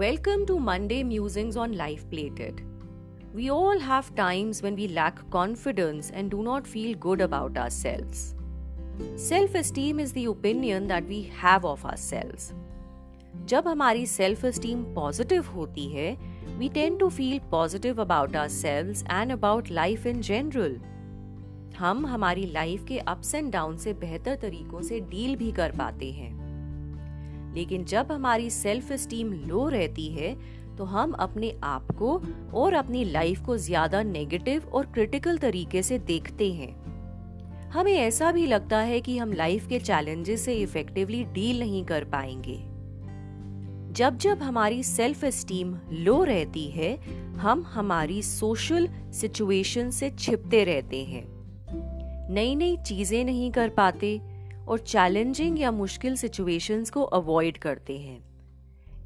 Welcome to Monday Musings on Life Plated. We all have times when we lack confidence and do not feel good about ourselves. Self esteem is the opinion that we have of ourselves. जब हमारी self esteem positive होती है we tend to feel positive about ourselves and about life in general हम हमारी life के ups and down से बेहतर तरीकों से डील भी कर पाते हैं लेकिन जब हमारी सेल्फ स्टीम लो रहती है तो हम अपने आप को और अपनी लाइफ को ज़्यादा नेगेटिव और क्रिटिकल तरीके से देखते हैं। हमें ऐसा भी लगता है कि हम लाइफ के चैलेंजेस से इफेक्टिवली डील नहीं कर पाएँगे। जब जब हमारी सेल्फ स्टीम लो रहती है, हम हमारी सोशल सिचुएशन से छिपते रहते हैं। नई नई चीज़ें नहीं कर पाते और चैलेंजिंग या मुश्किल सिचुएशंस को अवॉइड करते हैं।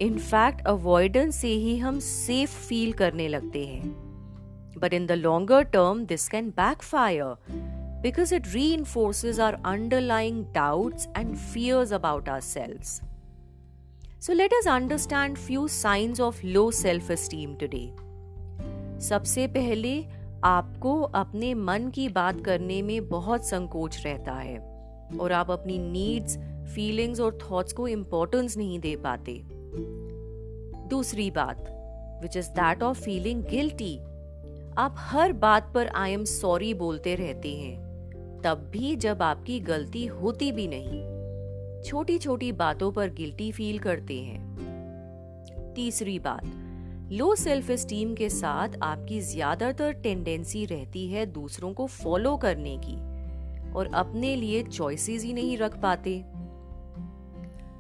इन फैक्ट अवॉइडेंस से ही हम सेफ़ फील करने लगते हैं। But in the longer term this can backfire because it reinforces our underlying doubt and fears about ourselves so let's understand few signs of low self esteem today सबसे पहले, आपको अपने मन की बात करने में बहुत संकोच रहता है। और आप अपनी नीड्स फीलिंग्स और थॉट्स को इम्पोर्टेंस नहीं दे पाते। दूसरी बात which is that of feeling guilty आप हर बात पर आई एम सॉरी बोलते रहते हैं, तब भी जब आपकी गलती होती भी नहीं छोटी छोटी बातों पर गिल्टी फील करते हैं। तीसरी बात लो सेल्फ स्टीम के साथ आपकी ज़्यादातर टेंडेंसी रहती है दूसरों को फॉलो करने की। और अपने लिए चॉइसेस ही नहीं रख पाते।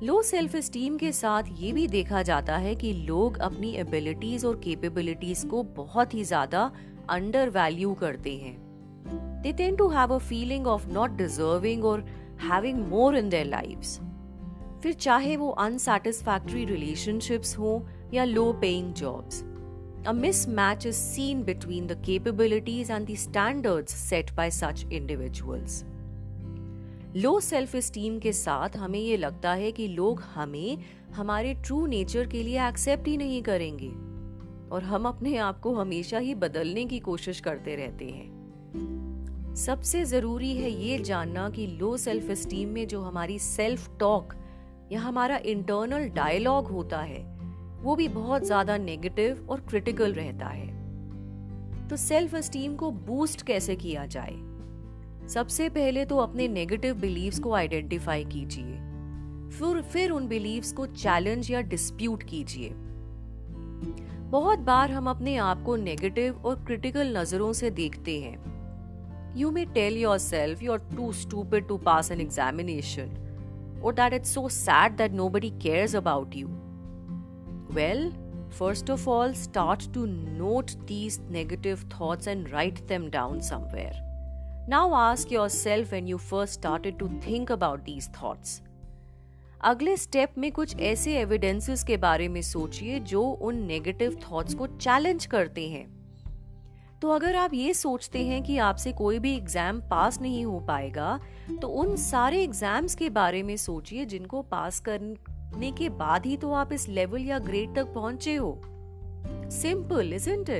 लो सेल्फ स्टीम के साथ ये भी देखा जाता है कि लोग अपनी एबिलिटीज और कैपेबिलिटीज को बहुत ही ज़्यादा अंडर वैल्यू करते हैं। They tend to have a feeling of not deserving और having more in their lives फिर चाहे वो अनसेटिस्फैक्ट्री रिलेशनशिप्स हो या low paying jobs A mismatch is seen between the capabilities and the standards set by such individuals. Low self esteem के साथ हमें ये लगता है कि लोग हमें, हमारे ट्रू नेचर के लिए एक्सेप्ट ही नहीं करेंगे और हम अपने आप को हमेशा ही बदलने की कोशिश करते रहते हैं सबसे ज़रूरी है ये जानना कि लो सेल्फ स्टीम में जो हमारी सेल्फ टॉक या हमारा इंटरनल डायलॉग होता है वो भी बहुत ज़्यादा नेगेटिव और क्रिटिकल रहता है। तो सेल्फ एस्टीम को बूस्ट कैसे किया जाए? सबसे पहले तो अपने नेगेटिव बिलीव्स को आइडेंटिफाई कीजिए। फिर फिर उन बिलीव्स को चैलेंज या डिस्प्यूट कीजिए। बहुत बार हम अपने आप को नेगेटिव और क्रिटिकल नज़रों से देखते हैं। You may tell yourself you are too stupid to pass an examination और that it's so sad that nobody cares about you Well, first of all, start to note these negative thoughts and write them down somewhere. Now ask yourself when you first started to think about these thoughts. अगले step में कुछ ऐसे evidences के बारे में सोचिए जो उन नेगेटिव थॉट्स को चैलेंज करते हैं तो अगर आप ये सोचते हैं कि आपसे कोई भी एग्ज़ाम पास नहीं हो पाएगा तो उन सारे एग्ज़ाम्स के बारे में सोचिए जिनको पास कर करने के बाद ही तो आप इस लेवल या ग्रेड तक पहुँचे हो। सिंपल इज़ इट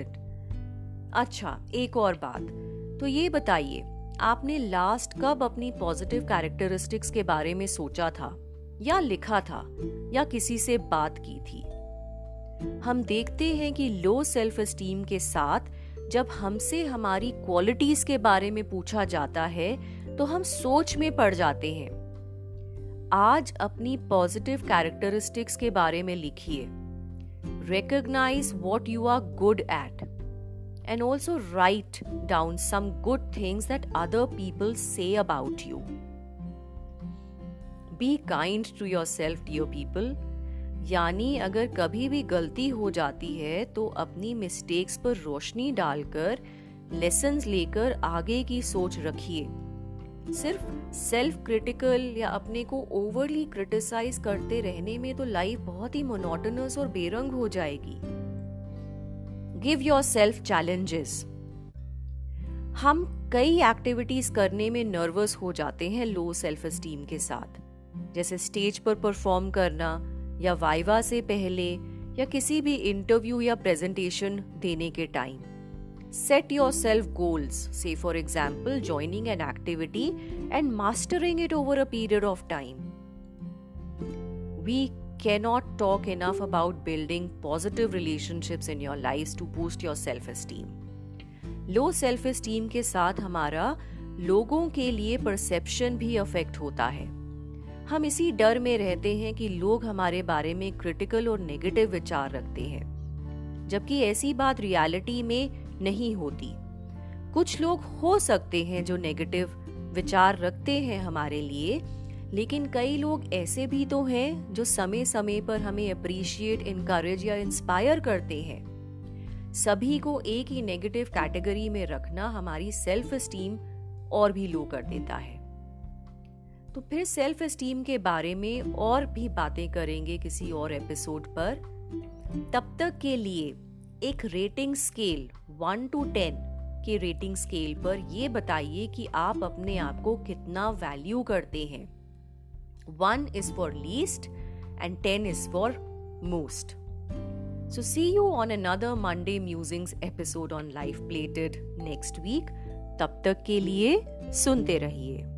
अच्छा एक और बात। तो ये बताइए, आपने लास्ट कब अपनी पॉजिटिव कैरेक्टरिस्टिक्स के बारे में सोचा था, या लिखा था, या किसी से बात की थी? हम देखते हैं कि लो सेल्फ एस्टीम के साथ, जब हमसे हमारी क्वालिटीज के बारे में पूछा जाता है तो हम सोच में पड़ जाते हैं। आज अपनी पॉजिटिव कैरेक्टरिस्टिक्स के बारे में लिखिए। Recognise what you are good at and also write down some good things that other people say about you be kind to yourself dear people यानी अगर कभी भी गलती हो जाती है तो अपनी मिस्टेक्स पर रोशनी डालकर लेसन लेकर आगे की सोच रखिए। सिर्फ़ सेल्फ क्रिटिकल या अपने को ओवरली क्रिटिसाइज करते रहने में तो लाइफ बहुत ही मोनोटनस और बेरंग हो जाएगी। गिव योर सेल्फ चैलेंजेस हम कई एक्टिविटीज़ करने में नर्वस हो जाते हैं लो सेल्फ स्टीम के साथ। जैसे स्टेज पर परफॉर्म करना या वाइवा से पहले या किसी भी इंटरव्यू या प्रेजेंटेशन देने के टाइम योर सेल्फ गोल्स से for example joining an activity and mastering it over a period of time we cannot talk enough about building positive relationships in your lives to boost your self esteem. Low self esteem के साथ हमारा लोगों के लिए perception भी affect होता है। हम इसी डर में रहते हैं कि लोग हमारे बारे में क्रिटिकल और नेगेटिव विचार रखते हैं। जबकि ऐसी बात रियलिटी में नहीं होती। कुछ लोग हो सकते हैं जो नेगेटिव विचार रखते हैं हमारे लिए, लेकिन कई लोग ऐसे भी तो हैं जो समय समय पर हमें अप्रिशिएट इनकरेज या इंस्पायर करते हैं। सभी को एक ही नेगेटिव कैटेगरी में रखना हमारी सेल्फ स्टीम और भी लो कर देता है। तो फिर सेल्फ स्टीम के बारे में और भी बातें करेंगे किसी और एपिसोड पर। तब तक के लिए एक rating scale one to ten के रेटिंग स्केल पर यह बताइए कि आप अपने आप को कितना वैल्यू करते हैं। One is for least and ten is for most So, see you on another Monday Musings episode on Life Plated next week. तब तक के लिए सुनते रहिए।